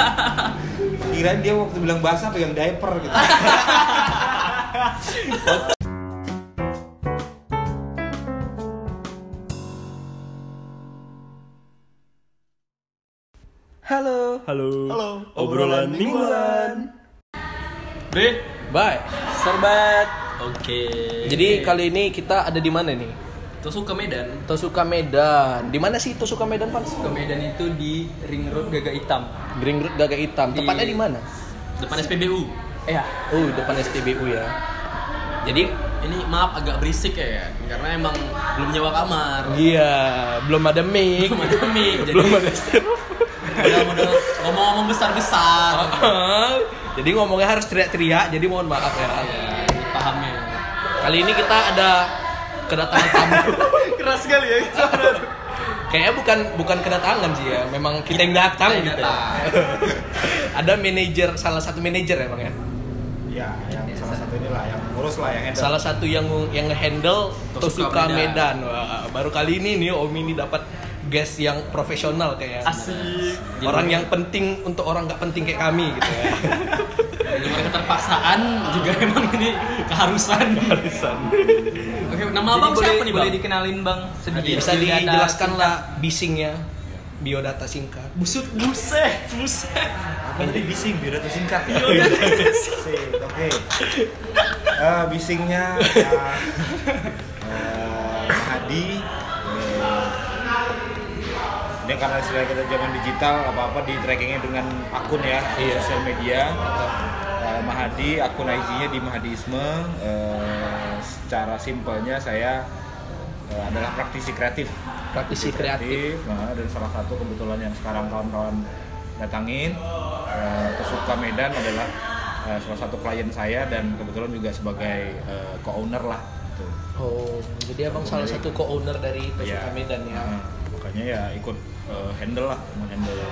Kirain dia waktu bilang basah pegang diaper gitu. Halo. Halo. Halo. Obrolan mingguan. B. Bye. Serbat. Oke. Jadi kali ini kita ada di mana nih? Tosuka Medan. Tosuka Medan. Di mana sih Tosuka Medan, Pak? Ke Medan itu di Ring Road Gaga Hitam. Green Road Gagak Hitam. Di- Tepatnya di mana? Depan SPBU. Ya. Oh, depan STBU ya. Jadi Ini maaf agak berisik ya, karena emang belum nyewa kamar. iya, belum ada mic. Belum ada mic, jadi belum ada modal-modal ngomong-ngomong besar-besar. jadi ngomongnya harus teriak-teriak, jadi mohon maaf ya. Ya, pahamnya. Kali ini kita ada kedatangan tamu. Keras sekali ya. Kayaknya bukan bukan kedatangan sih ya, memang kita yang datang Kita yang gitu. datang. ada manajer, salah satu manajer ya bang ya. Ya, yang salah satu inilah yang ngurus lah yang handle. Salah satu yang yang nge-handle Tosuka Tosuka Medan. Medan. Wah, baru kali ini nih Om ini dapat guest yang profesional kayak Asik. orang yang penting untuk orang nggak penting kayak kami gitu ya. Luar keterpaksaan juga emang ini keharusan. Oke, nama Jadi abang boleh, siapa nih bang? boleh dikenalin bang sedikit. Bisa biodata dijelaskan lah bisingnya biodata singkat. Busut buset, buset. Apa tadi bising itu singkat ya. Sip, Oke. Eh, bisingnya ya, eh, Mahadi. eh, Dia karena istilah kita zaman digital apa-apa di trackingnya dengan akun ya di Iya. sosial media. Eh, Mahadi, akun IG-nya di Mahadiisme. Eh, secara simpelnya saya eh, adalah praktisi kreatif. Praktisi kreatif. Nah, dan salah satu kebetulan yang sekarang kawan-kawan datangin Tosuka Medan adalah eh, salah satu klien saya dan kebetulan juga sebagai eh, co-owner lah gitu. Oh, jadi abang salah satu co-owner dari Tosuka Iya. Medan ya. Makanya ya ikut eh, handle lah menghandle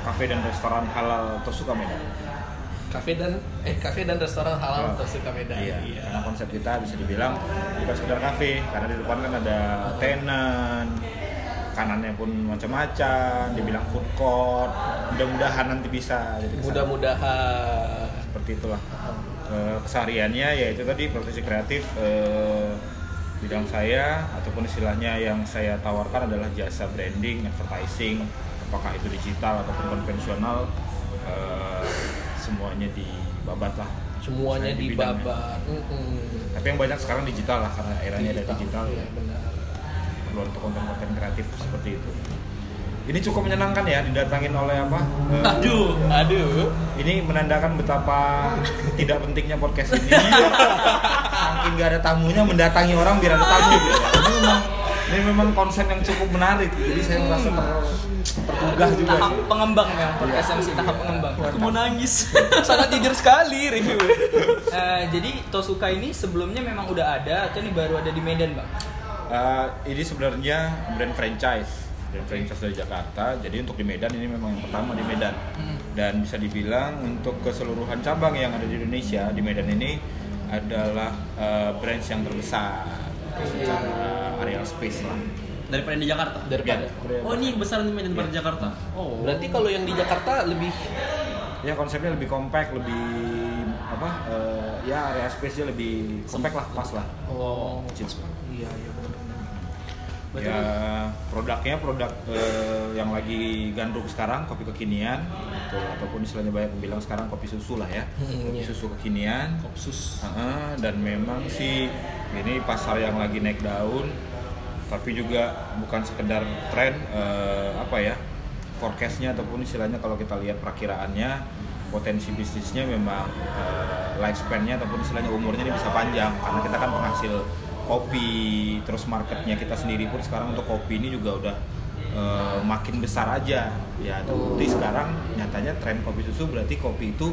kafe dan restoran halal Tosuka Medan. Kafe dan eh kafe dan restoran halal Oh. Tosuka Medan. Iya, karena konsep kita bisa dibilang bukan sekedar kafe, karena di depan kan ada tenan, kanannya pun macam-macam, dibilang food court. Mudah-mudahan nanti bisa jadi. Mudah-mudahan. seperti itulah Eh, kesehariannya yaitu tadi profesi kreatif eh, bidang saya ataupun istilahnya yang saya tawarkan adalah jasa branding, advertising, apakah itu digital ataupun konvensional eh, semuanya dibabat lah. Semuanya di di bidangnya. babat. Mm-mm. Tapi yang banyak sekarang digital lah karena eranya ada digital ya. Iya, benar. Perlu untuk konten-konten kreatif seperti itu. Ini cukup menyenangkan ya didatangin oleh apa? Aduh. Aduh. Ini menandakan betapa tidak pentingnya podcast ini. Saking gak ada tamunya mendatangi orang biar ada tamu. gitu. Ini memang ini memang konsep yang cukup menarik. Jadi saya merasa ter, tergugah juga. tahap sih. pengembang ya podcast yang masih tahap pengembang. Aku mau nangis. Sangat jujur sekali review. Eh, jadi Tosuka ini sebelumnya memang udah ada atau ini baru ada di Medan bang? Eh, ini sebenarnya brand franchise. Brand franchise dari Jakarta. Jadi untuk di Medan ini memang yang pertama di Medan. Dan bisa dibilang untuk keseluruhan cabang yang ada di Indonesia di Medan ini adalah eh, branch yang terbesar secara area space lah. Daripada di Jakarta. Daripada. Oh ini besar di Medan daripada Jakarta. Oh. Berarti kalau yang di Jakarta lebih Ya konsepnya lebih compact, lebih apa? eh, ya area space-nya lebih compact lah, pas lah. oh iya iya Berarti ya produknya produk eh, yang lagi gandrung sekarang kopi kekinian gitu. ataupun istilahnya banyak yang bilang sekarang kopi susu lah ya Hmm, kopi iya. susu kekinian Kopsus. Heeh, dan memang sih ini pasar yang lagi naik daun tapi juga bukan sekedar tren eh, apa ya forecastnya ataupun istilahnya kalau kita lihat perakiraannya potensi bisnisnya memang eh, lifespan-nya ataupun istilahnya umurnya ini bisa panjang karena kita kan penghasil kopi terus marketnya kita sendiri pun sekarang untuk kopi ini juga udah eh, makin besar aja ya terbukti sekarang nyatanya tren kopi susu berarti kopi itu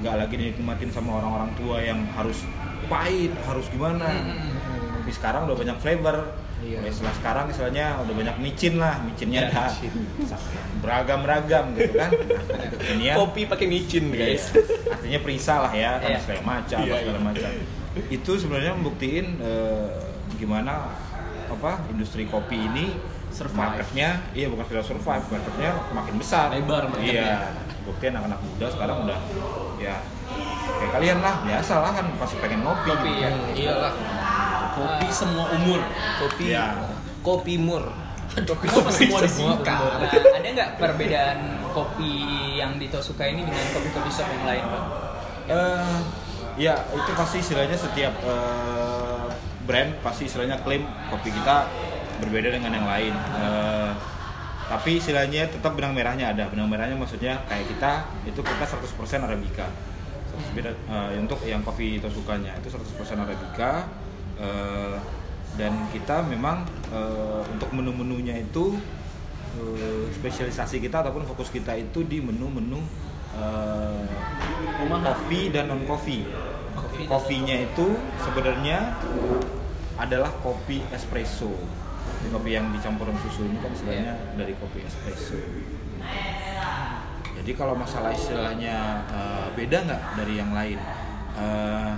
nggak lagi dinikmatin sama orang-orang tua yang harus pahit harus gimana tapi sekarang udah banyak flavor Iya. Ya, setelah sekarang istilahnya udah banyak micin lah micinnya Iya, ada micin. beragam-ragam gitu kan nah, kekinian Kopi pakai micin Iya. guys. artinya perisa lah ya kan Iya. segala macam Iya, segala iya. macam itu sebenarnya membuktiin eh, gimana apa industri kopi ini Survive. marketnya iya bukan sekedar survive marketnya makin besar Lebar marketnya. iya bukti anak-anak muda sekarang udah ya kayak kalian lah biasa lah kan pasti pengen ngopi Kopi ya. Iyalah. Kopi semua umur. Kopi. Ya. Kopi mur. Kopi semua disingkat. Nah, ada nggak perbedaan kopi yang di Tosuka ini dengan kopi-kopi shop yang lain, Bang? Eh, ya itu pasti istilahnya setiap eh, brand pasti istilahnya klaim kopi kita berbeda dengan yang lain. Eh, tapi istilahnya tetap benang merahnya ada. Benang merahnya maksudnya kayak kita itu kita 100% arabica. 100 beda eh, untuk yang kopi Tosukanya itu 100% arabica. Eh, dan kita memang eh, untuk menu-menunya itu eh, spesialisasi kita ataupun fokus kita itu di menu-menu eh, kopi dan non kopi. Kopinya itu sebenarnya adalah kopi espresso. Jadi kopi yang dicampur dengan susu ini kan istilahnya dari kopi espresso. Jadi kalau masalah istilahnya eh, beda nggak dari yang lain? Eh,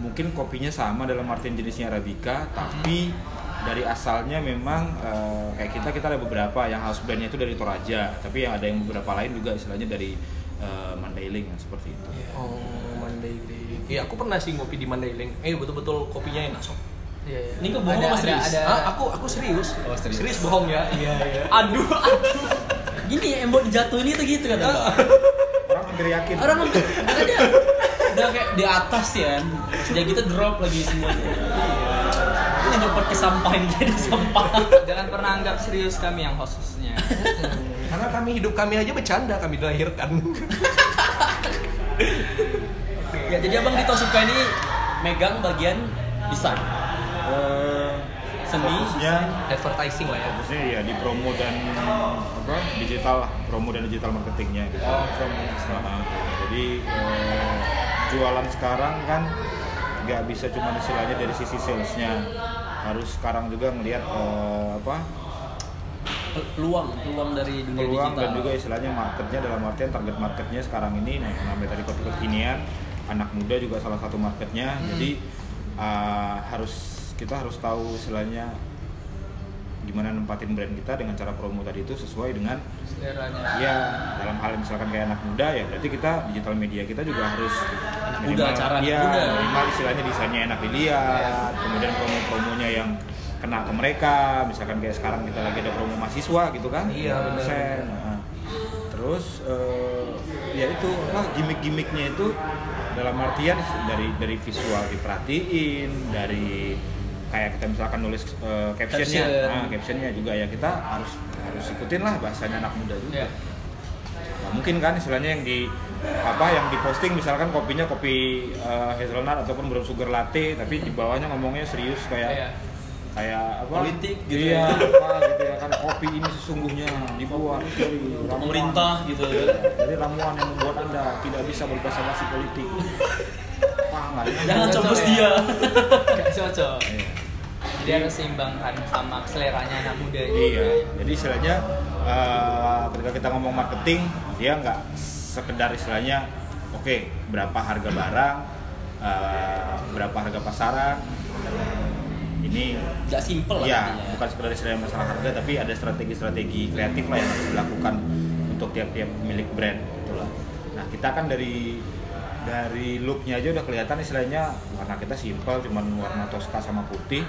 mungkin kopinya sama dalam artian jenisnya arabica, tapi dari asalnya memang eh, kayak kita kita ada beberapa yang house blendnya itu dari Toraja, tapi yang ada yang beberapa lain juga istilahnya dari eh, Mandailing yang seperti itu. Oh, Mandailing. Iya, aku pernah sih ngopi di Mandailing. Eh, betul-betul kopinya enak, sob. Iya, iya. Ini kok bohong Ada- ada- serius? Ada, Ah, aku aku serius. Oh, serius. bohong ya. Iya, iya. Aduh, aduh. Gini embot dijatuhin itu gitu kata Pak. Orang hampir yakin. Orang udah dia udah kayak di atas ya. Sejak gitu drop lagi semuanya. Dapat ke sampah ini jadi sampah. Jangan pernah anggap serius kami yang hostnya. Karena kami hidup kami aja bercanda kami dilahirkan. Ya, jadi abang di Tosuka ini megang bagian desain, Eh, seni, fokusnya Advertising lah ya. Maksudnya ya di promo dan apa digital lah, promo dan digital marketingnya gitu. Oh, Nah, jadi eh, jualan sekarang kan nggak bisa cuma istilahnya dari sisi salesnya, harus sekarang juga ngelihat eh, apa? Peluang, peluang dari dunia peluang digital. dan juga istilahnya marketnya dalam artian target marketnya sekarang ini nah, namanya tadi kopi kekinian anak muda juga salah satu marketnya. Jadi uh, harus kita harus tahu istilahnya gimana nempatin brand kita dengan cara promo tadi itu sesuai dengan Seleranya. ya dalam hal misalkan kayak anak muda ya berarti kita digital media kita juga harus Anak muda, acara anak ya, muda. minimal istilahnya desainnya enak dilihat kemudian promo-promonya yang kena ke mereka misalkan kayak sekarang kita lagi ada promo mahasiswa gitu kan Iya, benar. Nah, terus eh, ya itu apa gimmick-gimmicknya itu dalam artian dari dari visual diperhatiin dari kayak kita misalkan nulis eh, captionnya Caption. nah, captionnya juga ya kita harus harus ikutin lah bahasanya anak muda juga Iya. Nah, mungkin kan istilahnya yang di apa yang diposting misalkan kopinya kopi eh, hazelnut ataupun brown sugar latte tapi di bawahnya ngomongnya serius kayak Iya. kayak apa Politik gitu iya, ya. apa gitu ya kan kopi ini sesungguhnya dibuat dari ramuan. pemerintah gitu ya. dari ramuan yang membuat anda tidak bisa berbahasa basi politik wah nggak. Jangan coblos ya. dia. Gak cocok. Iya. Jadi harus seimbangkan sama seleranya anak muda ini. Iya, jadi istilahnya eh, ketika kita ngomong marketing, dia nggak sekedar istilahnya, oke berapa harga barang, eh, berapa harga pasaran, ini Gak simple lah ya intinya. bukan sekedar istilahnya masalah harga, tapi ada strategi-strategi kreatif lah yang harus dilakukan untuk tiap-tiap milik brand itulah. Nah kita kan dari dari looknya aja udah kelihatan istilahnya warna kita simple, cuman warna toska sama putih.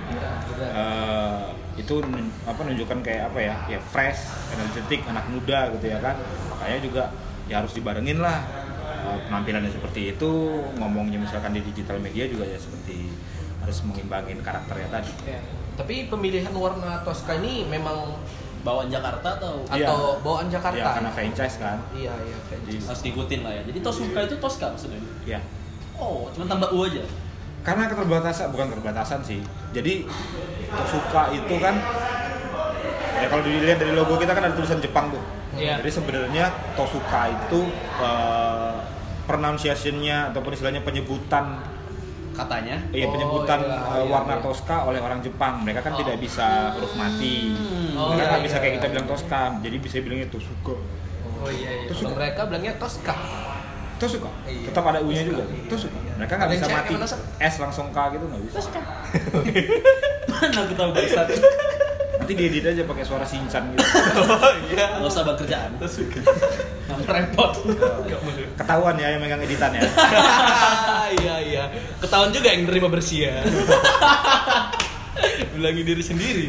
Eh, itu nun- apa nunjukkan kayak apa ya ya fresh energetik anak muda gitu ya kan makanya juga ya harus dibarengin lah eh, penampilannya seperti itu ngomongnya misalkan di digital media juga ya seperti harus mengimbangin karakternya tadi Iya. Tapi pemilihan warna Tosca ini memang Bawaan Jakarta atau Iya. atau bawaan Jakarta. ya karena franchise kan Iya, iya. jadi harus diikutin lah ya. Jadi Tosuka itu Tosca maksudnya. ya Oh, cuma tambah U aja. karena keterbatasan bukan keterbatasan sih jadi suka itu kan ya kalau dilihat dari logo kita kan ada tulisan Jepang tuh Iya. jadi sebenarnya Tosuka itu eh, pronunciation-nya ataupun istilahnya penyebutan Katanya. iya Oh, penyebutan iya, eh, iya, warna iya. Tosca oleh orang Jepang mereka kan Oh. tidak bisa huruf mati Oh, mereka iya, nggak bisa iya, kayak kita iya. bilang Tosca jadi bisa bilangnya Tosuka Oh iya iya. Kalau mereka bilangnya Tosca. Tosuka Iya. tetap ada U-nya juga Tosuka, iya. Tosuka mereka nggak bisa mati mana? S langsung K gitu nggak bisa Mana aku tahu bangsat. nanti diedit aja pakai suara sinchan gitu Gak usah bang kerjaan. Repot. Ketahuan ya yang megang editan ya. iya iya. Ketahuan juga yang nerima bersih ya. Bilangi diri sendiri.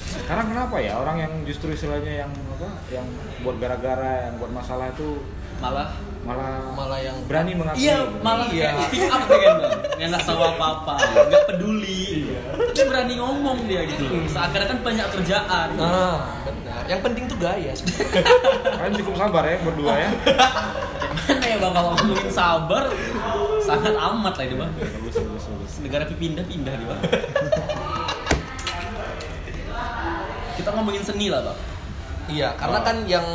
Sekarang kenapa ya orang yang justru istilahnya yang apa? Yang buat gara-gara, yang buat masalah itu Malah malah Malah yang berani mengakui. Iya, malah Iya. speak up bang Yang nggak tahu apa-apa, nggak peduli Dia berani ngomong dia gitu Seakan-akan banyak kerjaan benar. Yang penting tuh gaya. Kalian cukup sabar ya berdua ya. Mana ya bang, kalau ngomongin sabar Sangat amat lah itu bang Bagus, bagus, bagus. Negara pindah-pindah nih bang Kita ngomongin seni lah bang Iya, karena kan yang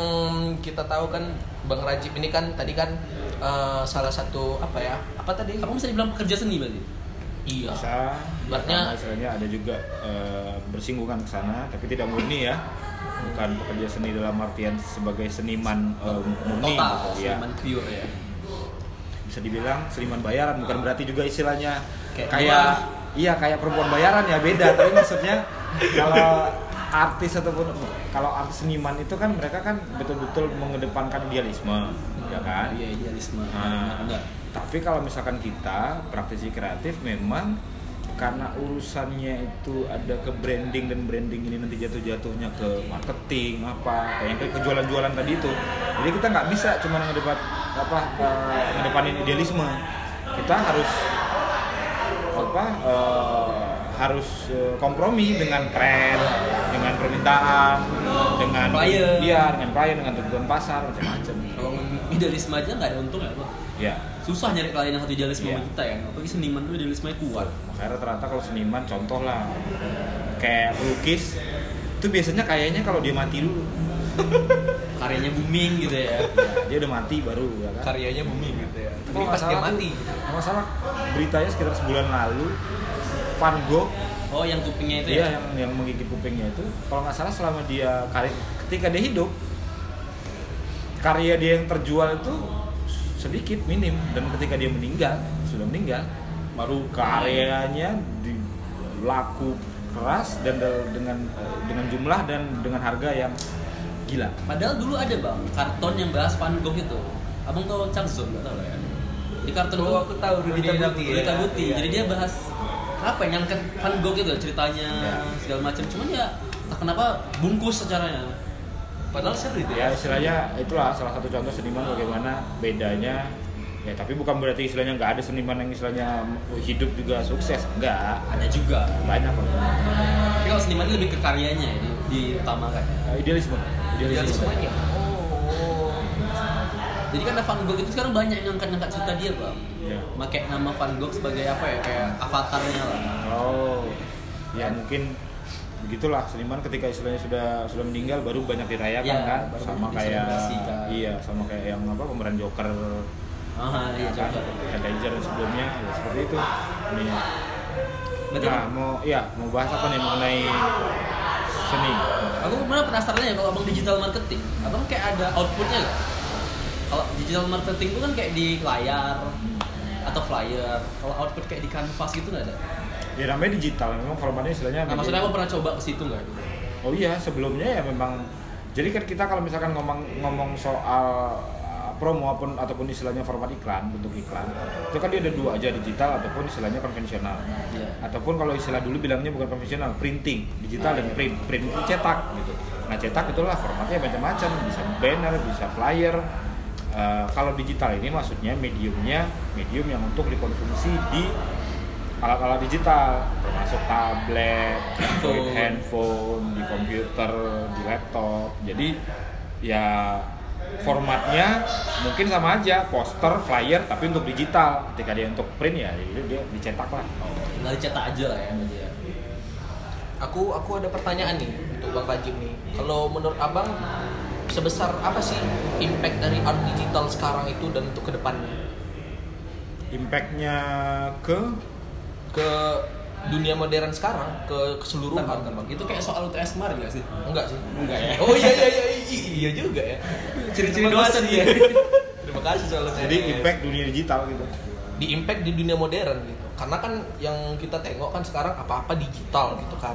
kita tahu kan Bang Rajib ini kan tadi kan eh, salah satu apa ya? Apa tadi? Apa bisa dibilang pekerja seni berarti? Iya. Bisa. Karena istilahnya ada juga eh, bersinggungan ke sana, tapi tidak murni ya. Bukan pekerja seni dalam artian sebagai seniman eh, murni. Total, gitu, ya. seniman pure ya Bisa dibilang seniman bayaran, bukan berarti juga istilahnya Kayak kayak, iya kayak perempuan bayaran ya beda. tapi maksudnya kalau artis ataupun kalau artis seniman itu kan mereka kan betul-betul mengedepankan idealisme, ya kan? Iya idealisme Nah, Benar. tapi kalau misalkan kita praktisi kreatif memang karena urusannya itu ada ke branding dan branding ini nanti jatuh-jatuhnya ke marketing apa kayak yang ke kejualan-jualan tadi itu. Jadi kita nggak bisa cuma ngedepan apa eh, ngedepanin idealisme. Kita harus apa eh, harus eh, kompromi dengan tren dengan permintaan dengan Klien. iya dengan klien dengan tuntutan pasar macam-macam. Kalau idealisme aja nggak ada untung ya bang? Ya Susah nyari klien yang satu idealisme Iya. sama kita ya Apalagi seniman tuh idealisme kuat makanya rata-rata kalau seniman contoh lah kayak pelukis itu biasanya kayaknya kalau dia mati dulu Karyanya booming gitu ya dia udah mati baru ya kan Karyanya booming gitu ya. Tapi pas dia mati. masalah beritanya sekitar sebulan lalu Van Gogh Oh yang kupingnya itu dia ya? yang yang menggigit kupingnya itu kalau nggak salah selama dia karya ketika dia hidup karya dia yang terjual itu sedikit minim dan ketika dia meninggal sudah meninggal baru karyanya dilaku keras dan de- dengan eh, dengan jumlah dan dengan harga yang gila Padahal dulu ada bang, karton yang bahas Van Gogh itu Abang tau Changzon nggak tau ya? Di karton Oh, itu aku tahu, Rudi Tabuti ya. Rudi Tabuti. Iya, Jadi dia iya. bahas apa yang ngangkat Van Gogh gitu ceritanya Iya. segala macam cuman ya entah kenapa bungkus secaranya Padahal seru itu ya. Istilahnya itulah salah satu contoh seniman bagaimana bedanya. Ya tapi bukan berarti istilahnya nggak ada seniman yang istilahnya hidup juga sukses. Enggak ada juga. Banyak. Kok tapi kalau seniman lebih ke karyanya ya di, diutamakan. Eh, idealisme. Idealisme. Idealismenya. Oh. jadi kan Van Gogh itu sekarang banyak yang ngangkat-ngangkat cerita dia bang. Pakai nama Van Gogh sebagai apa ya? Kayak avatarnya lah. Oh. Ya mungkin begitulah seniman ketika istilahnya sudah sudah meninggal baru banyak dirayakan Iya, kan? baru sama kayak iya sama kayak yang apa pemeran Joker. Ah iya ya kan? Ledger sebelumnya ya seperti itu. Ini. Berarti nah mau iya mau bahas apa nih mengenai seni? Aku benar penasaran ya kalau abang digital marketing, abang kayak ada outputnya nggak? Kalau digital marketing itu kan kayak di layar atau flyer. Kalau output kayak di kanvas gitu nggak ada? Ya namanya digital memang formatnya istilahnya Nah, maksudnya aku pernah coba ke situ nggak? Oh iya, sebelumnya ya memang. Jadi kan kita kalau misalkan ngomong ngomong soal uh, promo ataupun ataupun istilahnya format iklan, bentuk iklan, itu kan dia ada dua aja digital ataupun istilahnya konvensional. Iya. Ataupun kalau istilah dulu bilangnya bukan konvensional, printing, digital Ah, dan iya. print. Print itu cetak gitu. Nah cetak itulah formatnya macam-macam, bisa banner, bisa flyer. Uh, kalau digital ini maksudnya mediumnya medium yang untuk dikonsumsi di alat-alat digital termasuk tablet, Handphone. handphone, di komputer, di laptop. Jadi ya formatnya mungkin sama aja poster, flyer tapi untuk digital. Ketika dia untuk print ya dia, dia dicetak lah. Tinggal dicetak aja lah ya ya. Aku aku ada pertanyaan nih untuk Bang Rajib nih. Kalau menurut Abang sebesar apa sih impact dari art digital sekarang itu dan untuk ke depannya Impactnya ke ke dunia modern sekarang ke keseluruhan? Bentar, bang. Itu kayak soal UTS kemarin nggak sih? Enggak sih. Enggak ya. Oh iya iya iya iya juga ya. Ciri-ciri Terima dosen kasih ya. Terima kasih soalnya. jadi impact dunia digital gitu. di impact di dunia modern gitu karena kan yang kita tengok kan sekarang apa-apa digital gitu kan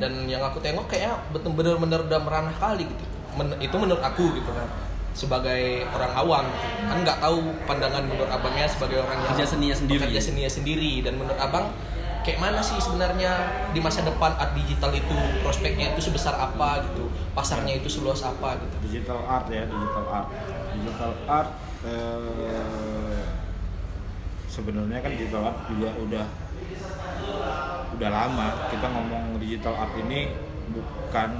dan yang aku tengok kayak betul bener-bener udah meranah kali gitu Men- itu menurut aku gitu kan sebagai orang awam gitu. kan nggak tahu pandangan menurut abangnya sebagai orang yang Kerja seninya sendiri. kerja seninya sendiri. Dan menurut abang kayak mana sih sebenarnya di masa depan art digital itu? Prospeknya itu sebesar apa gitu? Pasarnya itu seluas apa gitu? Digital art ya digital art. Digital art eh, sebenarnya kan digital art juga udah udah lama. Kita ngomong digital art ini bukan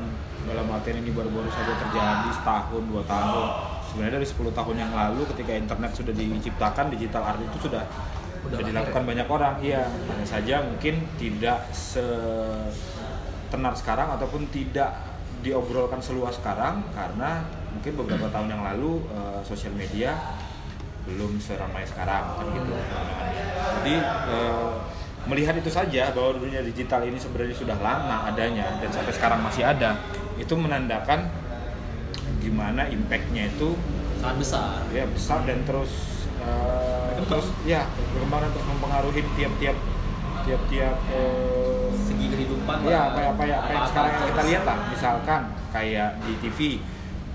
dalam artian ini baru-baru saja terjadi setahun dua tahun. Sebenarnya dari 10 tahun yang lalu ketika internet sudah diciptakan digital art itu sudah Udah sudah dilakukan ya? banyak orang iya. Hanya saja mungkin tidak se tenar sekarang ataupun tidak diobrolkan seluas sekarang karena mungkin beberapa tahun yang lalu eh, sosial media belum seramai sekarang kan gitu. Jadi eh, melihat itu saja bahwa dunia digital ini sebenarnya sudah lama adanya dan sampai sekarang masih ada itu menandakan gimana impactnya itu sangat besar. Ya besar dan terus eh, terus ya berkembang terus mempengaruhi tiap-tiap tiap-tiap eh, segi kehidupan ya apa apa ya apa yang sekarang yang kita lihat lah misalkan kayak di TV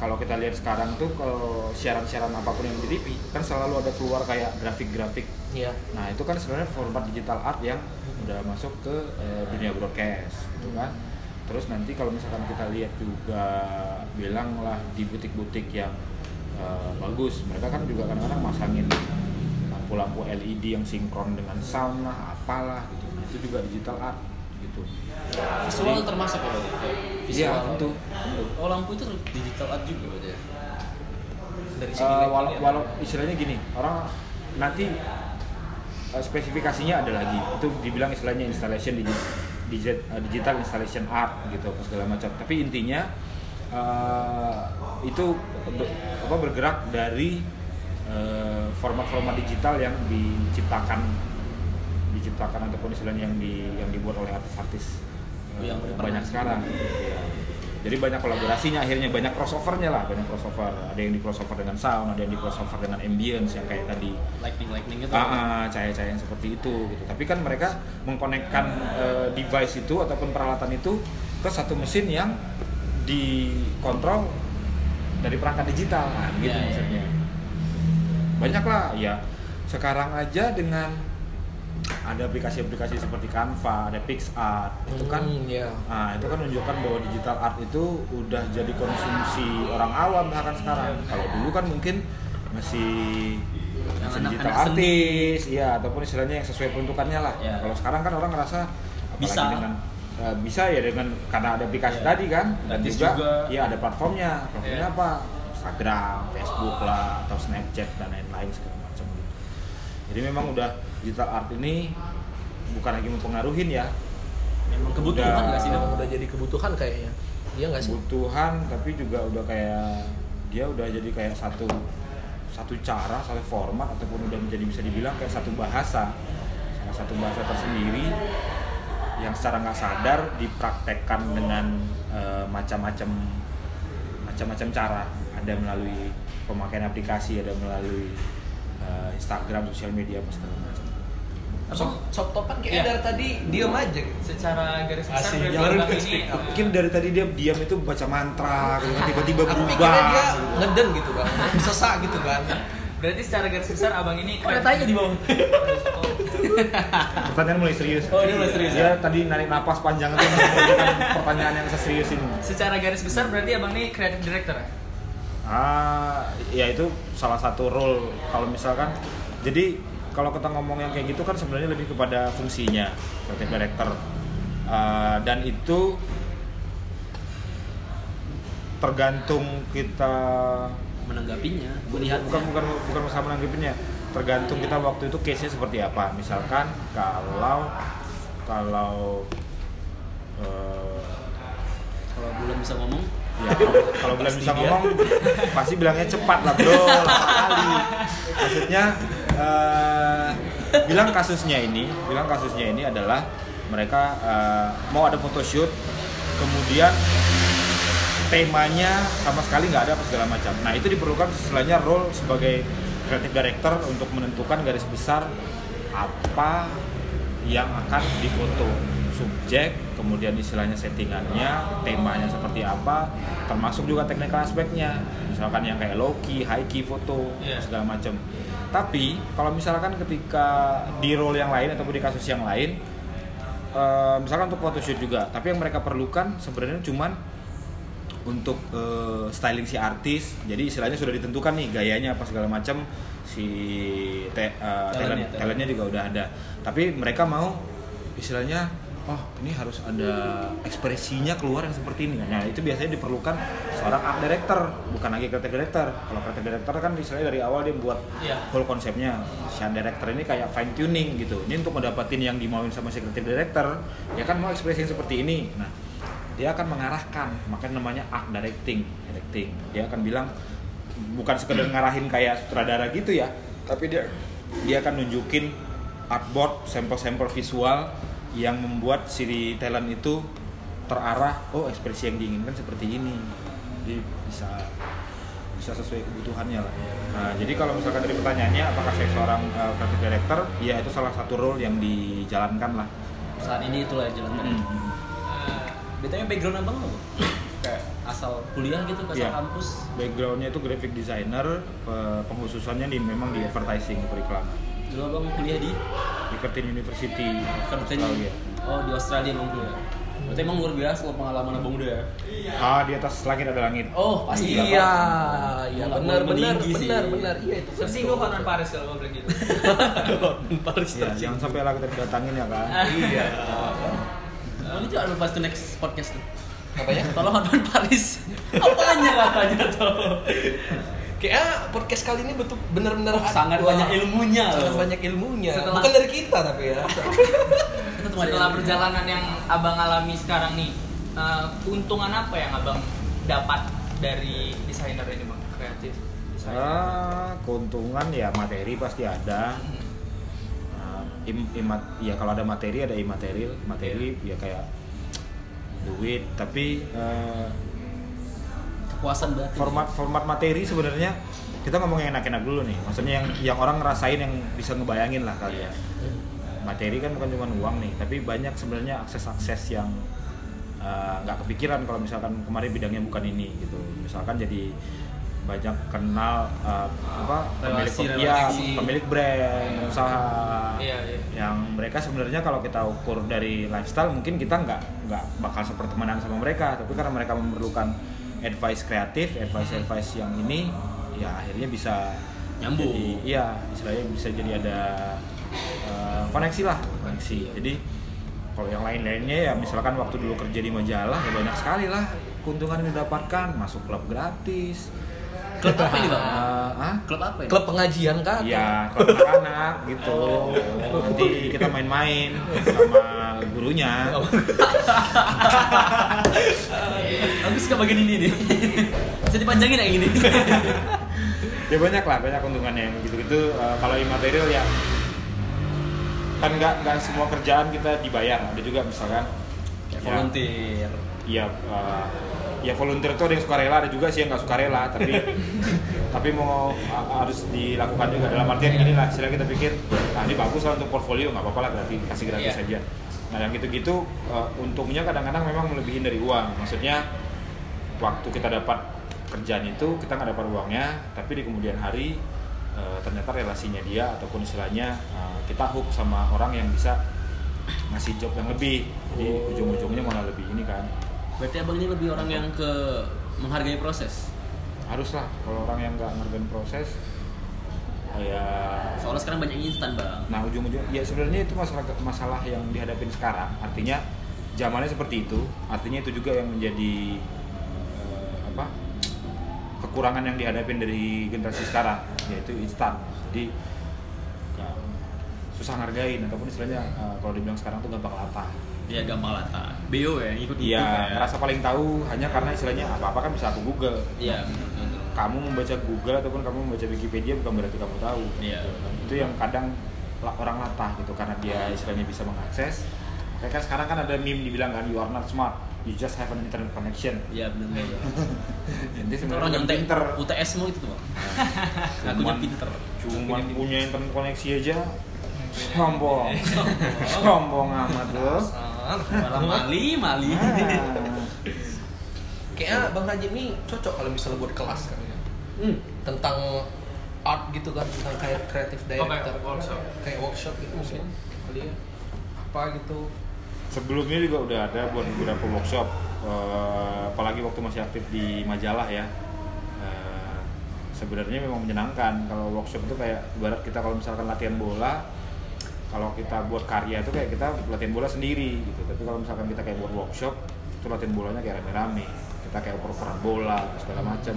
kalau kita lihat sekarang tuh kalau siaran-siaran apa pun yang di TV kan selalu ada keluar kayak grafik-grafik. Iya. nah itu kan sebenarnya format digital art yang udah masuk ke eh, dunia broadcast gitu kan terus nanti kalau misalkan kita lihat juga bilang lah di butik-butik yang eh, bagus mereka kan juga kadang-kadang masangin lampu-lampu LED yang sinkron dengan sound lah apalah gitu. Nah itu juga digital art gitu. Visual termasuk ya visual. Tentu, tentu. oh lampu itu digital art juga berarti ya? Dari segi walau, levelnya. walau istilahnya gini orang nanti eh, spesifikasinya ada lagi. Itu dibilang istilahnya installation digi- eh, digital installation art gitu segala macam. Tapi intinya eh, itu apa bergerak dari eh, format-format digital yang diciptakan diciptakan ataupun istilahnya yang di yang dibuat oleh artis-artis Yang banyak sekarang. Iya. Jadi banyak kolaborasinya akhirnya banyak crossovernya lah banyak crossover. Ada yang di crossover dengan sound ada yang di crossover dengan ambience yang kayak tadi. Lightning lightning gitu ah, ah, cahaya-cahaya yang seperti itu gitu. Tapi kan mereka mengkonekkan eh, device itu ataupun peralatan itu ke satu mesin yang dikontrol dari perangkat digital nah, gitu Iya, iya, maksudnya. Banyak lah ya. Sekarang aja dengan ada aplikasi-aplikasi seperti Canva, ada PixArt, itu kan Hmm, iya. Nah, itu kan menunjukkan bahwa digital art itu udah jadi konsumsi orang awam bahkan sekarang. Kalau dulu kan mungkin masih masih digital anak-anak seni. artis, ya ataupun istilahnya yang sesuai peruntukannya lah. Ya. Kalau sekarang kan orang ngerasa Bisa. dengan eh, bisa ya dengan karena ada aplikasi Ya. tadi kan dan Gratis juga, juga. ya ada platformnya. Platformnya Ya. apa? Instagram, Facebook lah atau Snapchat dan lain-lain segala macam. Jadi memang udah digital art ini bukan lagi mempengaruhin ya, memang kebutuhan Udah. nggak sih? Memang udah jadi kebutuhan kayaknya. Iya nggak sih? Kebutuhan tapi juga udah kayak dia udah jadi kayak satu satu cara satu format ataupun udah menjadi bisa dibilang kayak satu bahasa. Salah satu bahasa tersendiri yang secara nggak sadar dipraktekkan dengan eh, macam-macam macam-macam cara. Ada melalui pemakaian aplikasi ada melalui eh, Instagram sosial media apa segala macam Sob, sob topan kayaknya Iya. dari tadi diem aja gitu. secara garis besar baru ini speak up. mungkin dari tadi dia diam itu baca mantra gitu kan, tiba-tiba Aku berubah pikirnya dia ngeden gitu kan, sesak gitu kan. berarti secara garis besar abang ini Oh, ada tanya di bawah Pertanyaan mulai serius. Oh, ini mulai serius, Dia tadi narik napas panjang itu pertanyaan yang serius ini. secara garis besar berarti abang ini creative director ya? Ah, ya itu salah satu role kalau misalkan jadi kalau kita ngomong yang kayak gitu kan sebenarnya lebih kepada fungsinya creative director. Ah, dan itu tergantung kita menanggapinya melihat bukan bukan bukan masalah menanggapinya. Tergantung kita waktu itu case nya seperti apa. Misalkan kalau kalau eh, kalau belum bisa ngomong. Ya kalau, belum bisa ngomong pasti bilangnya cepat lah bro. Lama kali. Maksudnya eh, bilang kasusnya ini bilang kasusnya ini adalah mereka eh, mau ada photoshoot kemudian temanya sama sekali nggak ada apa segala macam. Nah itu diperlukan istilahnya role sebagai creative director untuk menentukan garis besar apa yang akan difoto. Subjek kemudian istilahnya settingannya temanya seperti apa termasuk juga technical aspeknya. Misalkan yang kayak low key high key foto Iya. segala macam tapi kalau misalkan ketika di role yang lain ataupun di kasus yang lain eh, misalkan untuk photoshoot juga tapi yang mereka perlukan sebenarnya cuman untuk eh, styling si artis. Jadi istilahnya sudah ditentukan nih gayanya apa segala macam si te, eh, talent, Talentnya, talentnya. juga udah ada. Tapi mereka mau istilahnya oh ini harus ada ekspresinya keluar yang seperti ini. Nah itu biasanya diperlukan seorang art director bukan lagi creative director. Kalau creative director kan istilahnya dari awal dia buat Iya. whole konsepnya si art director ini kayak fine tuning gitu. Ini untuk mendapatkan yang dimauin sama si creative director ya kan mau ekspresi yang seperti ini. Nah dia akan mengarahkan. Makanya namanya art directing directing. Dia akan bilang bukan sekedar ngarahin kayak sutradara gitu ya tapi dia dia akan nunjukin artboard sampel-sampel visual yang membuat si talent itu terarah oh ekspresi yang diinginkan seperti ini jadi bisa bisa sesuai kebutuhannya lah nah jadi kalau misalkan dari pertanyaannya apakah saya seorang uh, creative director ya itu salah satu role yang dijalankan lah Saat ini itulah yang jalan Hmm. Betulnya background abang apa? Kayak asal kuliah gitu, asal Iya. kampus. backgroundnya itu graphic designer pe- penghususannya di memang di advertising periklanan Dulu abang kuliah di di Curtin University Kerja Australia. Oh di Australia emang kuliah. Berarti emang luar biasa loh pengalaman abang udah ya. ah di atas langit ada langit Oh pasti lah, Iya, iya Nggak benar benar benar benar iya itu. Tersinggung Hotman Paris kalau ngomong gitu. Paris ya, jangan sampai lah kita didatangin ya kan Iya. Ini juga lupa tuh next podcast tuh. Apanya? Tolong nonton Paris. Apanya katanya tuh? Kayak podcast kali ini betul benar-benar Oh, sangat wah, banyak ilmunya Sangat loh. banyak ilmunya. Setelah- Bukan dari kita tapi ya. Kita tuh ada Setelah perjalanan yang abang alami sekarang nih, eh, keuntungan apa yang abang dapat dari desainer ini bang? Kreatif desainer. ah keuntungan ya materi pasti ada. Nah, im, imat- ya kalau ada materi ada imaterial materi ya kayak duit tapi eh, kepuasan batin. format format materi sebenarnya kita ngomong yang enak-enak dulu nih. Maksudnya yang yang orang ngerasain yang bisa ngebayangin lah kali ya. Materi kan bukan cuma uang nih tapi banyak sebenarnya akses-akses yang uh, nggak kepikiran kalau misalkan kemarin bidangnya bukan ini gitu. Misalkan jadi banyak kenal uh, apa pemilik Relasi, ya, pemilik brand usaha. Iya, iya. yang mereka sebenarnya kalau kita ukur dari lifestyle mungkin kita nggak nggak bakal sepertemanan sama mereka. Tapi karena mereka memerlukan advice kreatif advice advice yang ini ya akhirnya bisa Nyambung. jadi, iya istilahnya bisa jadi ada eh, koneksi lah koneksi jadi kalau yang lain-lainnya ya misalkan waktu dulu kerja di majalah ya banyak sekali lah keuntungan yang didapatkan masuk klub gratis Klub apa ini bang? Eh, ah? Klub apa ini? Klub pengajian kan? Iya, klub anak-anak gitu. Nanti kita main-main sama gurunya. Aku suka bagian ini nih. Bisa dipanjangin kayak gini. Ya banyak lah, banyak keuntungannya yang gitu-gitu. Eh, kalau imaterial ya kan nggak nggak semua kerjaan kita dibayar. Ada juga misalkan Kayak ya, volunteer. Iya, eh, ya volunteer itu ada yang suka rela, ada juga sih yang nggak suka rela, tapi tapi mau harus dilakukan juga dalam artian gini lah, istilah kita pikir, nah ini bagus lah untuk portfolio, nggak apa-apa lah gratis, kasih gratis Iya. saja. Nah yang gitu-gitu uh, untungnya kadang-kadang memang melebihin dari uang, maksudnya waktu kita dapat kerjaan itu kita nggak dapat uangnya, tapi di kemudian hari uh, ternyata relasinya dia ataupun istilahnya uh, kita hook sama orang yang bisa ngasih job yang lebih, jadi Oh. ujung-ujungnya malah lebih ini kan. Berarti abang ini lebih orang yang ke menghargai proses. harus lah kalau orang yang nggak ngerjain proses ya. Soalnya sekarang banyak instan bang. nah ujung-ujung ya sebenarnya itu masalah masalah yang dihadapin sekarang. Artinya zamannya seperti itu. Artinya itu juga yang menjadi eh, apa kekurangan yang dihadapin dari generasi sekarang yaitu instan. Jadi susah ngargain ataupun istilahnya eh, kalau dibilang sekarang tuh gampang latah Dia gampang lata. Bio ya, ikut Iya, ngerasa paling tahu hanya karena istilahnya apa-apa kan bisa aku Google. Iya. kamu membaca Google ataupun kamu membaca Wikipedia bukan berarti kamu tahu. Iya. Itu yang kadang orang latah gitu karena dia istilahnya bisa mengakses. Kayak kan sekarang kan ada meme dibilang kan you are not smart, you just have an internet connection. Iya benar. Jadi sebenarnya orang pinter. UTS semua itu tuh bang. Aku Cuman- pinter. Cuman punya internet koneksi aja sombong. sombong amat loh. Malah Mali, Mali. Ah. Kayaknya Bang Rajib nih cocok kalau misalnya buat kelas kan ya. Hmm. Tentang art gitu kan, tentang kayak kreatif Oh, kayak director. workshop. Kayak workshop gitu mungkin. Kali ya. Apa gitu. Sebelumnya juga udah ada buat beberapa workshop, eh, apalagi waktu masih aktif di majalah ya. Eh, sebenarnya memang menyenangkan kalau workshop itu kayak ibarat kita kalau misalkan latihan bola, kalau kita buat karya itu kayak kita latihan bola sendiri gitu. Tapi kalau misalkan kita kayak buat workshop, itu latihan bolanya kayak rame-rame. Kita kayak oper-operan bola segala macam.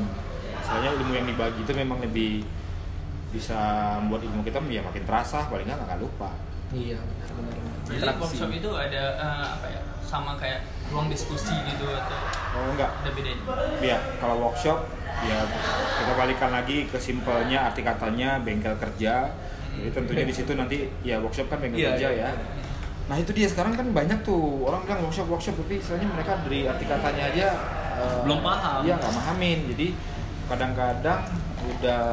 Soalnya ilmu yang dibagi itu memang lebih bisa membuat ilmu kita ya makin terasa, paling nggak nggak lupa. Iya, benar benar. workshop itu ada eh, apa ya? Sama kayak ruang diskusi gitu atau Oh enggak, ada bedanya? Ya, kalau workshop ya kita balikan lagi ke simpelnya arti katanya bengkel kerja. Jadi tentunya di situ nanti ya workshop kan bengkel Iya, kerja iya. ya. Nah itu dia sekarang kan banyak tuh orang bilang workshop workshop tapi istilahnya mereka dari arti katanya aja eh, Belum paham. Iya nggak pahamin. Jadi kadang-kadang udah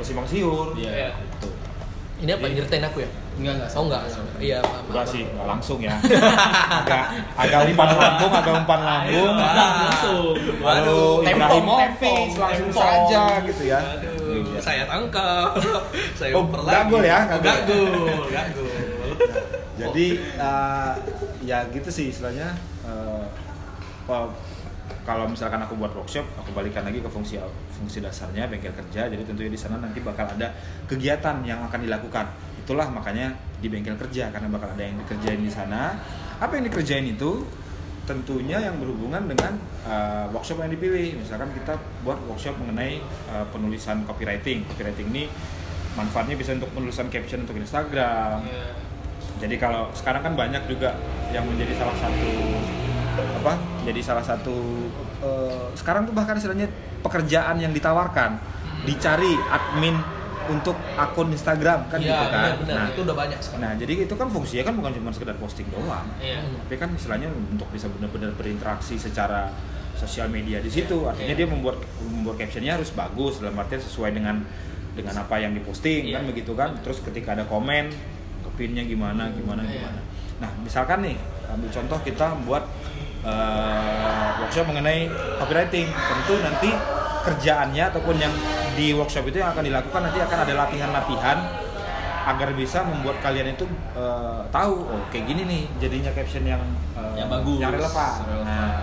simpang siur. Iya. Gitu. Ini apa nyeritain aku ya? Enggak, enggak. Oh enggak. Iya, maaf. Enggak sih, nggak langsung ya. agak agak umpan lambung, agak umpan lambung. Enggak, langsung. Ibrahim tempong, Hafiz langsung saja gitu ya. Saya tangkap. saya Oh, uper nggak gol ya, gol. gol, enggak gol. Jadi eh, ya gitu sih istilahnya. apa- kalau misalkan aku buat workshop, aku balikan lagi ke fungsi fungsi dasarnya bengkel kerja. Jadi tentunya di sana nanti bakal ada kegiatan yang akan dilakukan. Itulah makanya di bengkel kerja karena bakal ada yang dikerjain di sana. Apa yang dikerjain itu tentunya yang berhubungan dengan eh, workshop yang dipilih. Misalkan kita buat workshop mengenai eh, penulisan copywriting. Copywriting ini manfaatnya bisa untuk penulisan caption untuk Instagram, Iya. jadi kalau sekarang kan banyak juga yang menjadi salah satu apa? Jadi salah satu eh, sekarang tuh bahkan istilahnya pekerjaan yang ditawarkan dicari admin untuk akun Instagram kan Iya, gitu kan. benar-benar. Nah, Itu udah banyak sekarang. nah, jadi itu kan fungsinya kan bukan cuma sekedar posting doang. Iya. Tapi kan istilahnya untuk bisa benar-benar berinteraksi secara sosial media di situ. Artinya Iya. dia membuat membuat captionnya harus bagus dalam artian sesuai dengan dengan apa yang diposting kan Iya. begitu kan. Terus ketika ada komen, kepinnya gimana gimana Iya. gimana. Nah, misalkan nih ambil contoh kita membuat eh, workshop mengenai copywriting. Tentu nanti kerjaannya ataupun yang di workshop itu yang akan dilakukan nanti akan ada latihan-latihan agar bisa membuat kalian itu eh, tahu oh kayak gini nih jadinya caption yang eh, Yang bagus. yang relevan. Relevan. Nah,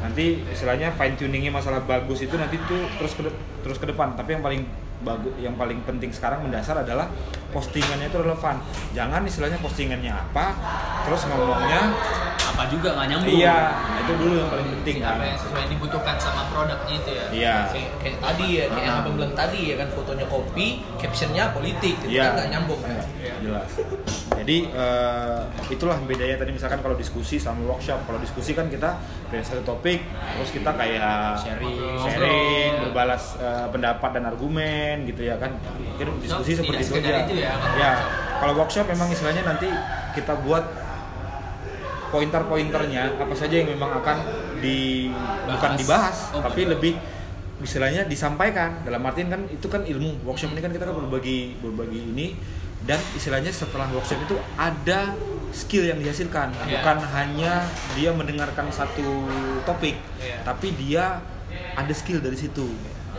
nanti istilahnya fine tuningnya masalah bagus itu nanti tuh terus ke terus ke depan tapi yang paling bagus yang paling penting sekarang mendasar adalah postingannya itu relevan jangan istilahnya postingannya apa terus ngomongnya Apa juga nggak nyambung. iya itu dulu yang paling penting apa kan yang sesuai yang dibutuhkan sama produknya itu ya iya Kayak, kayak tadi ya, kayak yang Ah. abang bilang tadi ya kan fotonya kopi, captionnya politik, itu Iya. kan nggak nyambung kan? Iya. jelas jadi eh, itulah bedanya tadi misalkan kalau diskusi sama workshop kalau diskusi kan kita dari satu topik terus kita kayak Sharing. sharing berbalas eh, pendapat dan argumen gitu ya kan mungkin diskusi seperti itu sekedar aja itu ya, kan? ya kalau workshop memang istilahnya nanti kita buat pointer-pointernya apa saja yang memang akan di bukan Bahas. dibahas Oh, tapi bukan. lebih istilahnya disampaikan dalam artian kan itu kan ilmu workshop ini kan kita kan berbagi berbagi ini dan istilahnya setelah workshop itu ada skill yang dihasilkan Iya. bukan hanya dia mendengarkan satu topik Iya. tapi dia ada skill dari situ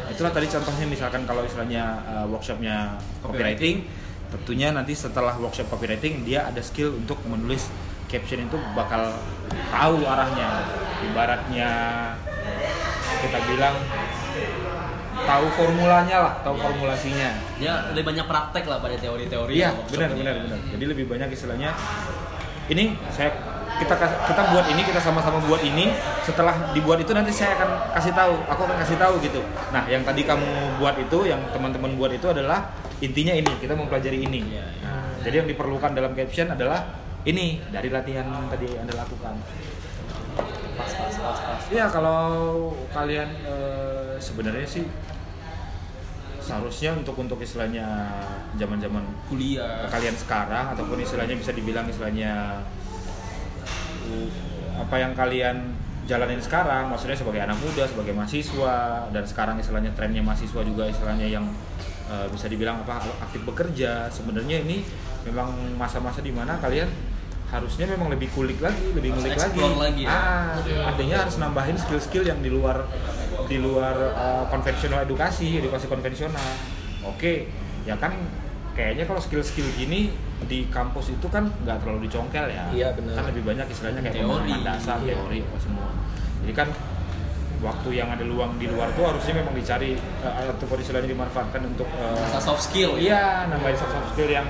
itulah tadi contohnya misalkan kalau istilahnya uh, workshopnya copywriting tentunya nanti setelah workshop copywriting dia ada skill untuk menulis caption itu bakal tahu arahnya ibaratnya kita bilang tahu formulanya lah tahu formulasinya Ya lebih banyak praktek lah pada teori-teori. Iya, benar benar benar. Jadi lebih banyak istilahnya ini saya kita kita buat ini kita sama-sama buat ini setelah dibuat itu nanti saya akan kasih tahu aku akan kasih tahu gitu nah yang tadi kamu buat itu yang teman-teman buat itu adalah intinya ini kita mempelajari ini Iya, iya. Nah, jadi yang diperlukan dalam caption adalah ini dari latihan yang tadi anda lakukan Pas pas pas pas. Iya kalau kalian eh, sebenarnya sih seharusnya untuk untuk istilahnya zaman-zaman Kuliah. kalian sekarang ataupun istilahnya bisa dibilang istilahnya apa yang kalian jalanin sekarang maksudnya sebagai anak muda sebagai mahasiswa dan sekarang istilahnya trennya mahasiswa juga istilahnya yang uh, bisa dibilang apa aktif bekerja sebenarnya ini memang masa-masa di mana kalian harusnya memang lebih kulik lagi, lebih ngulik lagi. lagi ya. Ah, artinya harus nambahin skill-skill yang di luar di luar uh, konvensional edukasi, edukasi konvensional. Oke, ya kan kayaknya kalau skill-skill gini di kampus itu kan nggak terlalu dicongkel ya. Iya, benar. Kan lebih banyak istilahnya kayak Teori. pemahaman dasar, Iya. teori apa semua. Jadi kan waktu yang ada luang di luar tuh harusnya memang dicari uh, atau istilahnya dimanfaatkan untuk uh, soft skill ya. Iya, nambahin soft soft skill yang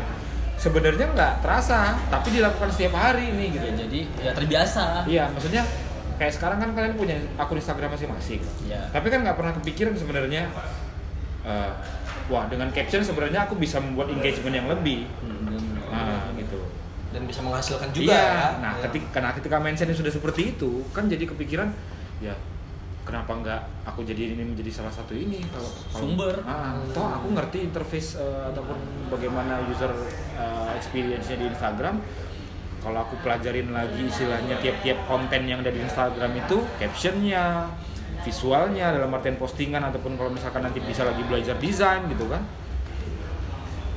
sebenarnya nggak terasa, tapi dilakukan setiap hari nih gitu. Ya, jadi ya terbiasa. Iya, maksudnya kayak sekarang kan kalian punya akun Instagram masing-masing. Iya. Tapi kan nggak pernah kepikiran sebenarnya, eh, wah dengan caption sebenarnya aku bisa membuat engagement yang lebih. Hmm. Nah, gitu. dan bisa menghasilkan juga iya. ya. Nah, Iya. ketika nah ketika mindsetnya sudah seperti itu, kan jadi kepikiran, ya kenapa nggak aku jadi ini menjadi salah satu ini kalau, kalau- Sumber. Ah, toh aku ngerti interface eh, ataupun bagaimana user eh, experience-nya di Instagram. Kalau aku pelajarin lagi istilahnya tiap-tiap konten yang ada di Instagram itu captionnya, visualnya dalam artian postingan ataupun kalau misalkan nanti bisa lagi belajar desain gitu kan,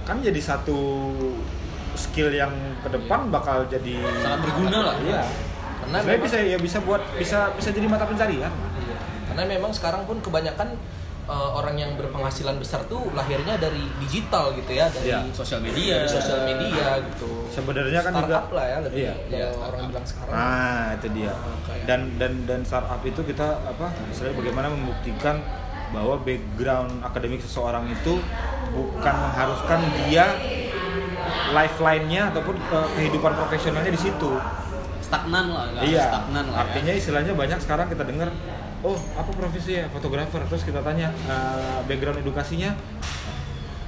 kan jadi satu skill yang ke depan bakal jadi Sangat berguna lah. Iya. Karena bisa ya bisa buat bisa bisa jadi mata pencarian. Iya. Karena memang sekarang pun kebanyakan eh, orang yang berpenghasilan besar tuh lahirnya dari digital gitu ya, dari Iya. Sosial media. dari sosial media gitu. Sebenarnya kan startup juga- lah ya lebih Iya. Iya, orang bilang sekarang. Nah, itu dia. Ah, kayak- Dan dan dan startup itu kita apa? Misalnya bagaimana membuktikan bahwa background akademik seseorang itu bukan mengharuskan dia lifeline-nya ataupun eh, kehidupan profesionalnya di situ. Stagnan lah, iya. stagnan lah. ya. Artinya istilahnya banyak sekarang kita dengar, oh apa profesi ya fotografer. Terus kita tanya eh, background edukasinya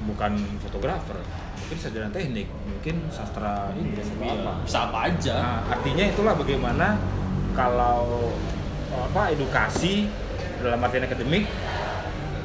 bukan fotografer, mungkin sarjana teknik, mungkin sastra Inggris Iya, apa. bisa apa aja. Nah, artinya itulah bagaimana kalau apa edukasi dalam artian akademik,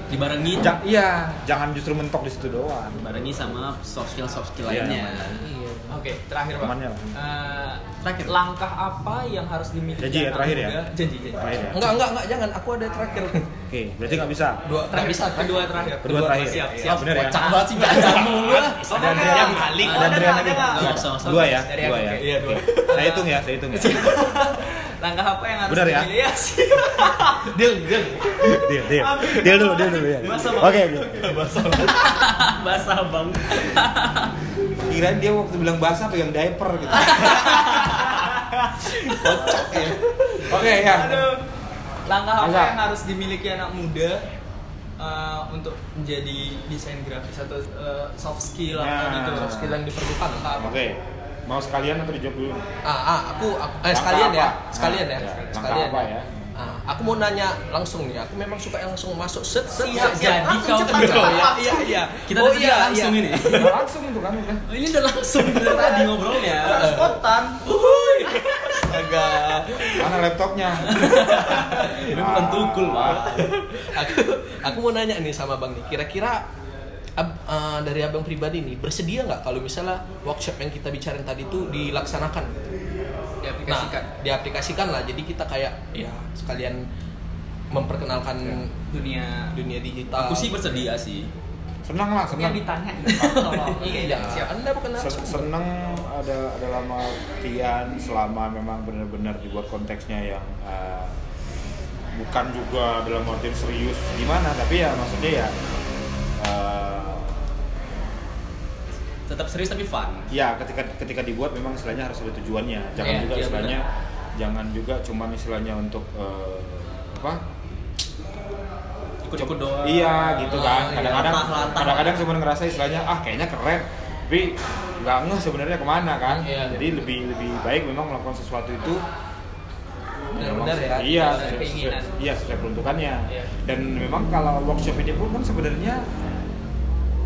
Dibarengi ja- iya jangan justru mentok di situ doang. dibarengi sama soft skill soft skill Iya, lainnya. Iya. Oke, terakhir Pak. Temannya lah. Eh, Terakhir. Langkah apa yang harus dimiliki Janji ya, terakhir ya? Janji, janji. Terakhir ya. Enggak, enggak, enggak, jangan. Aku ada terakhir. Oke, berarti nggak bisa. Dua, nggak bisa? Kedua terakhir. Kedua terakhir. Siap, Iya, siap. bener ya. Kocak banget sih baca mulu. Ada Adriana nih. balik. Ada? Nggak, sama-sama. Dua ya, Dari dua ya. Iya, dua. Saya hitung ya, saya hitung ya. Langkah apa yang harus Bener ya? Ya, sih. Deal, deal. Deal, deal. Deal dulu, deal dulu ya. Basah. Oke, oke. Basah bang. Kirain dia waktu bilang basah pegang diaper gitu. Kocak ya. Oke, ya. Aduh. Langkah apa yang harus dimiliki anak muda eh, untuk menjadi desain grafis atau eh, soft skill atau Nah. gitu? Soft skill yang diperlukan. Apa? Oke. Mau sekalian atau dijawab dulu? Ah, ah, aku, aku eh, Langkah sekalian ya, apa? sekalian ya, Nah, ya, langkah sekalian apa ya? Ah, aku mau nanya langsung nih. Aku memang suka yang langsung masuk set set. Siap, set, siap. jadi kau cepat, tahu cepat. ya. Iya, iya. Kita oh, iya, langsung iya. ini. Langsung itu kan udah. Oh, ini udah langsung dari tadi ngobrolnya. Spontan. Agak. Mana laptopnya? Ini bukan tukul, Pak. aku, aku mau nanya nih sama bang nih. Kira-kira ab- eh, dari abang pribadi nih bersedia nggak kalau misalnya workshop yang kita bicarain tadi itu dilaksanakan? gitu? Diaplikasikan. Nah, diaplikasikan lah. Jadi kita kayak ya sekalian memperkenalkan Dunia dunia digital. Aku sih bersedia sih. Senang lah, yang senang. ditanya. Iya, Iya, siap. Anda bukan Se- narasumber. seneng ada ada lama artian selama memang benar-benar dibuat konteksnya yang eh, bukan juga dalam artian serius gimana tapi ya maksudnya ya eh, Tetap serius tapi fun. ya ketika ketika dibuat memang istilahnya harus ada tujuannya jangan Iya, juga iya, istilahnya jangan juga cuman istilahnya untuk eh, apa Ikut-ikut doang. Iya gitu Oh, kan. iya. Kadang-kadang kadang-kadang cuma ngerasa istilahnya ah kayaknya keren, tapi nggak ngeh sebenarnya ke mana kan. Iya. Jadi lebih lebih baik memang melakukan sesuatu itu Benar-benar ya. Iya, Sesuai iya sesuai peruntukannya. Iya. Dan memang kalau workshop ini pun kan sebenarnya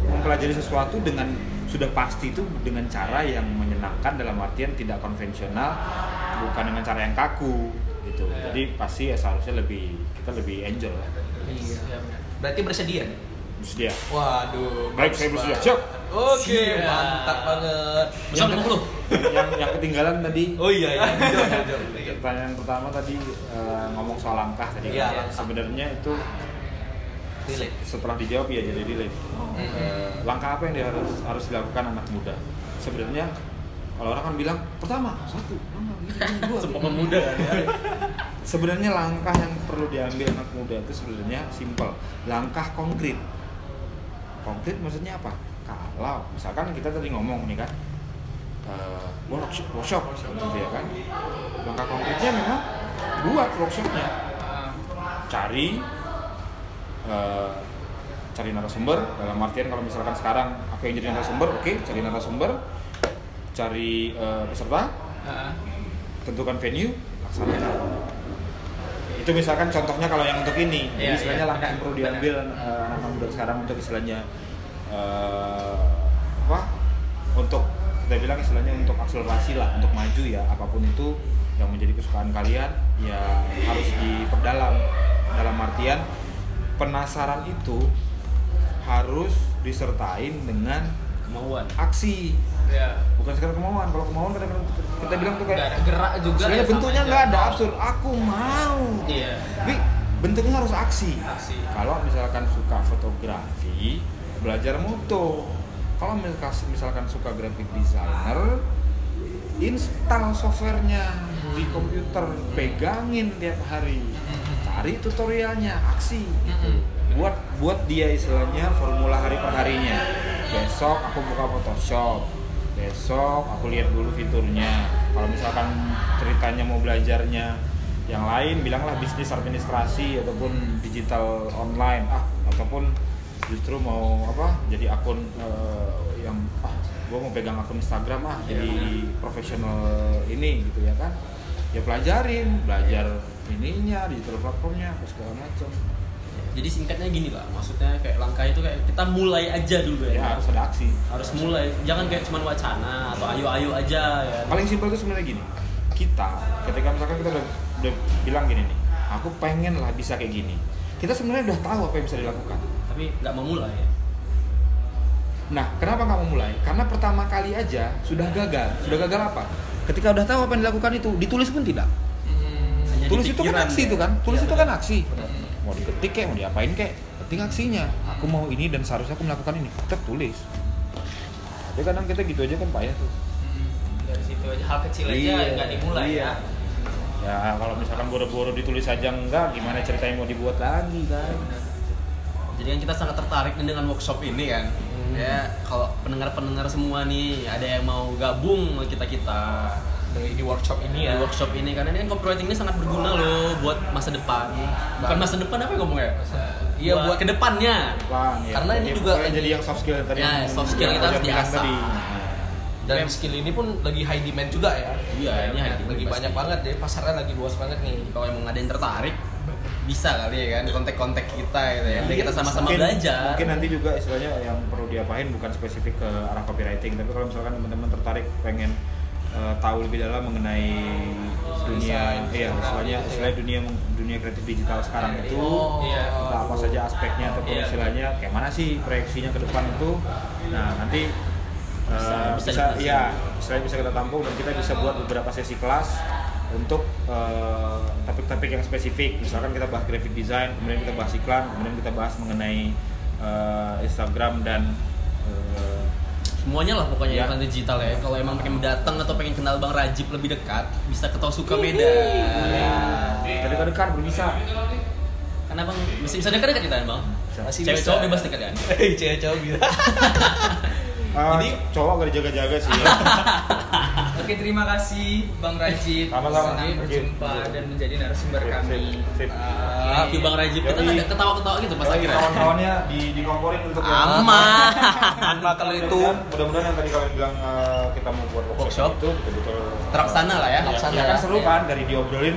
mempelajari sesuatu dengan sudah pasti itu dengan cara yang menyenangkan dalam artian tidak konvensional, bukan dengan cara yang kaku gitu. Iya. Jadi pasti ya seharusnya lebih kita lebih enjoy lah. Iya. Siap. Berarti bersedia nih? Bersedia. Waduh. Baik, saya bersedia. Siap. Oke, Siap. mantap banget. Besok 50. yang yang ketinggalan tadi Oh iya, iya. Jom. pertanyaan pertama tadi eh, ngomong soal langkah tadi Iya, kan. sebenarnya itu Relate. setelah dijawab ya jadi delay Hmm. langkah apa yang dia harus harus dilakukan anak muda sebenarnya kalau orang kan bilang pertama satu lama ini ini, dua Sumpah ini." pemuda kan ya. sebenarnya langkah yang perlu diambil anak muda itu sebenarnya simple. Langkah konkret. Konkret maksudnya apa? Kalau misalkan kita tadi ngomong nih kan eh, workshop, workshop gitu ya kan? Langkah konkretnya memang buat workshopnya. Cari eh, cari narasumber dalam artian kalau misalkan sekarang aku yang jadi narasumber oke cari narasumber cari eh, peserta ah, tentukan venue laksanakan. Itu misalkan contohnya kalau yang untuk ini. Jadi Iya, istilahnya iya. langkah yang perlu diambil eh, anak-anak muda sekarang untuk istilahnya eh, apa? Untuk kita bilang istilahnya untuk akselerasi lah untuk maju ya apa pun itu yang menjadi kesukaan kalian ya harus diperdalam. Dalam artian penasaran itu harus disertain dengan Kemauan. aksi ya. bukan sekedar kemauan kalau kemauan kadang kita bilang tuh kayak ada gerak juga. sebenarnya ya, bentuknya nggak ada absurd. Aku mau. Iya. tapi bentuknya harus aksi. Aksi. kalau misalkan suka fotografi belajar moto. Kalau misalkan suka graphic designer install softwarenya di komputer pegangin tiap hari. Cari tutorialnya aksi gitu. Buat buat dia istilahnya formula hari per harinya. Besok aku buka Photoshop besok aku lihat dulu fiturnya. Kalau misalkan ceritanya mau belajarnya yang lain bilanglah bisnis administrasi ataupun digital online. Ah ataupun justru mau apa jadi akun eh, yang ah gue mau pegang akun Instagram ah jadi profesional ini gitu ya kan. Ya pelajarin belajar ininya digital platformnya apa segala macam Jadi singkatnya gini lah, maksudnya kayak langkah itu kayak kita mulai aja dulu ya. Ya. harus ada aksi. Harus mulai, jangan kayak cuma wacana atau ayo-ayo aja ya. paling simpel itu sebenarnya gini. Kita ketika misalkan kita udah, udah bilang gini nih aku pengen lah bisa kayak gini. Kita sebenarnya udah tahu apa yang bisa dilakukan. Tapi nggak mau mulai ya. nah kenapa nggak mau mulai? Karena pertama kali aja sudah gagal. Sudah gagal apa? Ketika udah tahu apa yang dilakukan itu ditulis pun tidak. Hanya di tulis itu kan aksi ya. itu kan? Tulis Iya, itu kan aksi. Benar. Mau diketik kayak mau diapain kayak penting aksinya. Aku mau ini dan seharusnya aku melakukan ini. Tetap tulis. Tapi kadang kita gitu aja kan payah tuh Hmm, Dari situ aja. Hal kecil aja Iya, nggak dimulai iya. ya. ya kalau misalkan boro-boro ditulis aja enggak gimana ceritanya mau dibuat lagi kan? Jadi kan kita sangat tertarik nih dengan workshop ini kan. Ya kalau pendengar-pendengar semua nih ada yang mau gabung sama kita kita di workshop ini di ya. workshop ini karena ini kan copywriting ini sangat berguna loh buat masa depan. Bukan masa depan apa ya ngomongnya? Iya, buat- ke depannya. Bang, ya. Karena ini Jadi juga lagi- jadi yang soft skill tadi Ya, yang soft skill yang kita harus diasah. tadi. Dan Mem- skill ini pun lagi high demand juga ya. Iya, ini hari lagi banyak banget jadi pasarnya lagi luas banget nih. Kalau emang ada yang tertarik bisa kali ya kan kontak-kontak kita gitu ya. Biar kita sama-sama Mungkin- belajar. Mungkin nanti juga istilahnya yang perlu diapain bukan spesifik ke arah copywriting, tapi kalau misalkan teman-teman tertarik pengen eh, tahu lebih dalam mengenai dunia, iya, desain, istilahnya gitu ya. istilah dunia dunia kreatif digital sekarang itu, Oh, Iya. entah apa saja aspeknya ataupun Iya. istilahnya kayak mana sih proyeksinya ke depan itu, nah nanti eh, Bisa- bisa, ya, istilahnya bisa kita tampung dan kita bisa buat beberapa sesi kelas untuk eh, topik-topik yang spesifik misalkan kita bahas graphic design kemudian kita bahas iklan kemudian kita bahas mengenai eh, Instagram dan semuanya lah pokoknya Ya. iklan digital ya kalau emang pengen datang atau pengen kenal bang Rajib lebih dekat bisa ke Tosuka Medan dari dekat berbisa karena bang bisa bisa dekat dekat kita kan bang Masih cewek bisa. cowok bebas dekat kan Cewek cowok bilang. Ah, Ini- cowok gak dijaga-jaga sih ya. Oke, terima kasih Bang Rajid. Sama-sama. Senang berjumpa dan menjadi narasumber Sip, kami. sip, sip. Ah, Thank you bang Rajib kita Yoi. nggak ada ketawa-ketawa gitu pas akhirnya kawan-kawannya di dikomporin untuk yang- aman Nah, kalau itu Mudah-mudahan- yang tadi kalian bilang eh, kita mau buat workshop, Workshop. itu betul-betul Terlaksana lah ya. Ya, Terlaksana ya kan ya. seru kan dari diobrolin